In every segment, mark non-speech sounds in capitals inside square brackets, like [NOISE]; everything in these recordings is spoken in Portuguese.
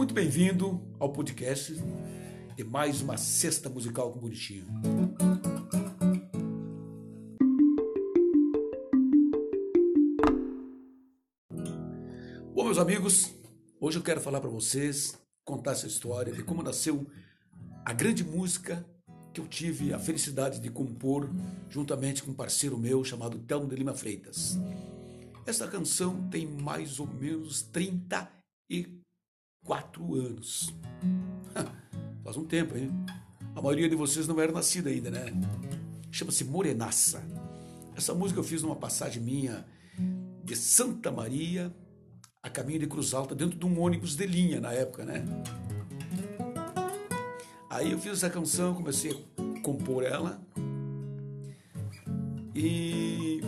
Muito bem-vindo ao podcast de mais uma cesta musical com Bonitinho. Bom, meus amigos, hoje eu quero falar para vocês, contar essa história de como nasceu a grande música que eu tive a felicidade de compor juntamente com um parceiro meu chamado Telmo de Lima Freitas. Essa canção tem mais ou menos 34 anos. [LAUGHS] Faz um tempo, hein? A maioria de vocês não era nascida ainda, né? Chama-se Morenaça. Essa música eu fiz numa passagem minha de Santa Maria a caminho de Cruz Alta, dentro de um ônibus de linha na época, né? Aí eu fiz essa canção, comecei a compor ela e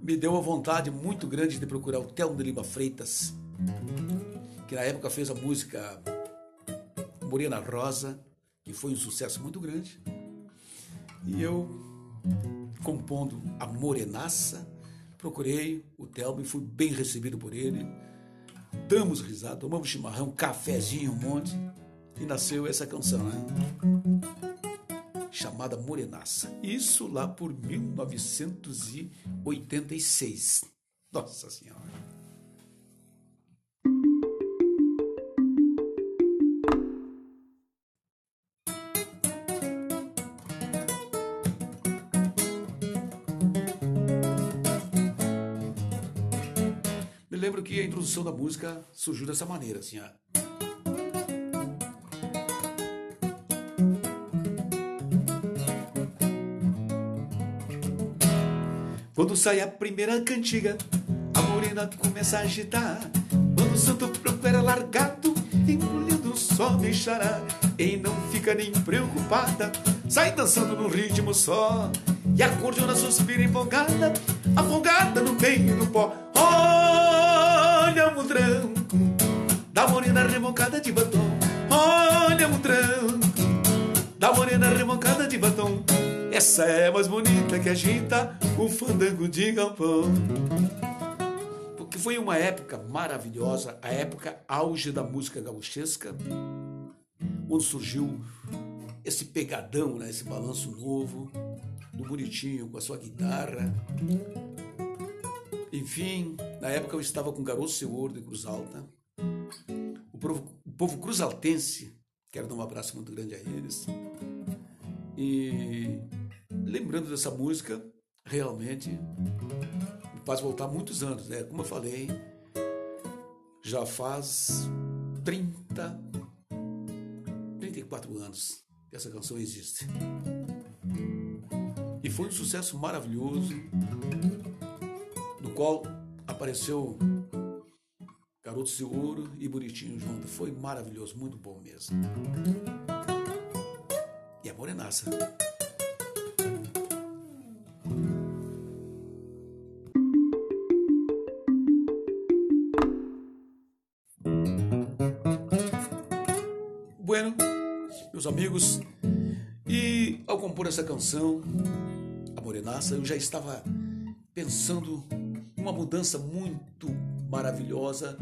me deu uma vontade muito grande de procurar o Telmo de Lima Freitas, que na época fez a música Morena Rosa, que foi um sucesso muito grande. E eu, compondo a Morenaça, procurei o Telmo e fui bem recebido por ele. Damos risada, tomamos chimarrão, cafezinho, um monte. E nasceu essa canção, né? Chamada Morenaça. Isso lá por 1986. Nossa Senhora. Lembro que a introdução da música surgiu dessa maneira, assim, ó. Quando sai a primeira cantiga, a morena começa a agitar. Quando o santo procura largado, engolindo só deixará. E não fica nem preocupada, sai dançando num ritmo só. E a cordiona suspira empolgada, afogada no meio do pó. Olha morena rebocada de batom. Olha o tranco da morena rebocada de batom. Essa é mais bonita que agita o fandango de galpão. Porque foi uma época maravilhosa, a época auge da música gauchesca, onde surgiu esse pegadão, né, esse balanço novo do Bonitinho com a sua guitarra. Enfim, na época eu estava com Garoto Seu Ouro de Cruz Alta. Povo, o povo cruzaltense, quero dar um abraço muito grande a eles. E lembrando dessa música, realmente me faz voltar muitos anos, né? Como eu falei, já faz 30, 34 anos que essa canção existe. E foi um sucesso maravilhoso, no qual apareceu Garoto de Ouro e Bonitinho junto. Foi maravilhoso, muito bom mesmo. E a Morenaça. Bueno, meus amigos, e ao compor essa canção, A Morenaça, eu já estava pensando numa mudança muito maravilhosa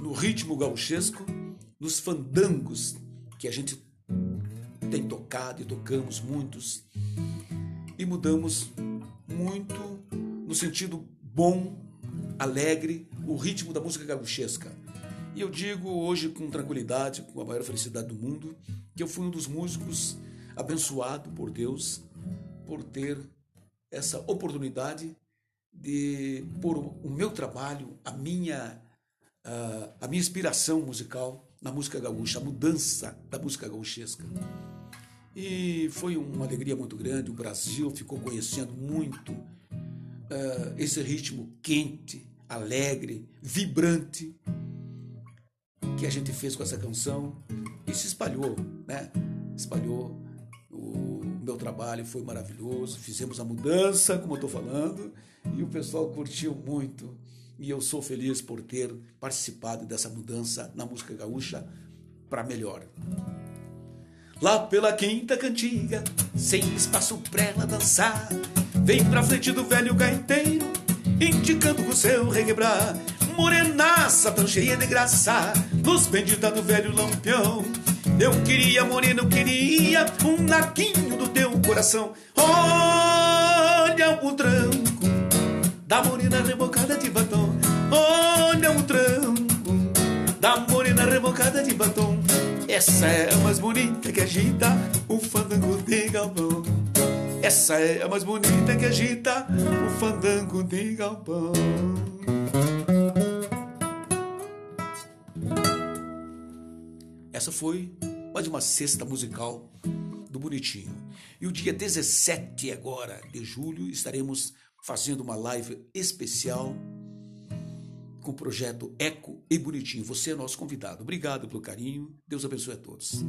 no ritmo gauchesco, nos fandangos que a gente tem tocado e tocamos muitos, e mudamos muito no sentido bom, alegre, o ritmo da música gauchesca. E eu digo hoje com tranquilidade, com a maior felicidade do mundo, que eu fui um dos músicos abençoado por Deus por ter essa oportunidade de pôr o meu trabalho, a minha, a minha inspiração musical na música gaúcha, a mudança da música gauchesca. E foi uma alegria muito grande. O Brasil ficou conhecendo muito uh, esse ritmo quente, alegre, vibrante que a gente fez com essa canção e se espalhou, né? Espalhou o meu trabalho, foi maravilhoso. Fizemos a mudança, como eu estou falando, e o pessoal curtiu muito. E eu sou feliz por ter participado dessa mudança na música gaúcha para melhor. Lá pela quinta cantiga, sem espaço pra ela dançar, vem pra frente do velho gaiteiro, indicando com seu requebrar. Morena morena tão cheia de graça, nos bendita do velho lampião. Eu queria, morena, eu queria um naquinho do teu coração. Olha o tranco da morena rebocada de batom. Olha o tranco da morena rebocada de batom. Essa é a mais bonita que agita o fandango de galpão. Essa é a mais bonita que agita o fandango de galpão. Essa foi mais uma cesta musical do Bonitinho. E o dia 17 agora de julho estaremos fazendo uma live especial com o projeto Eco e Bonitinho. Você é nosso convidado. Obrigado pelo carinho. Deus abençoe a todos.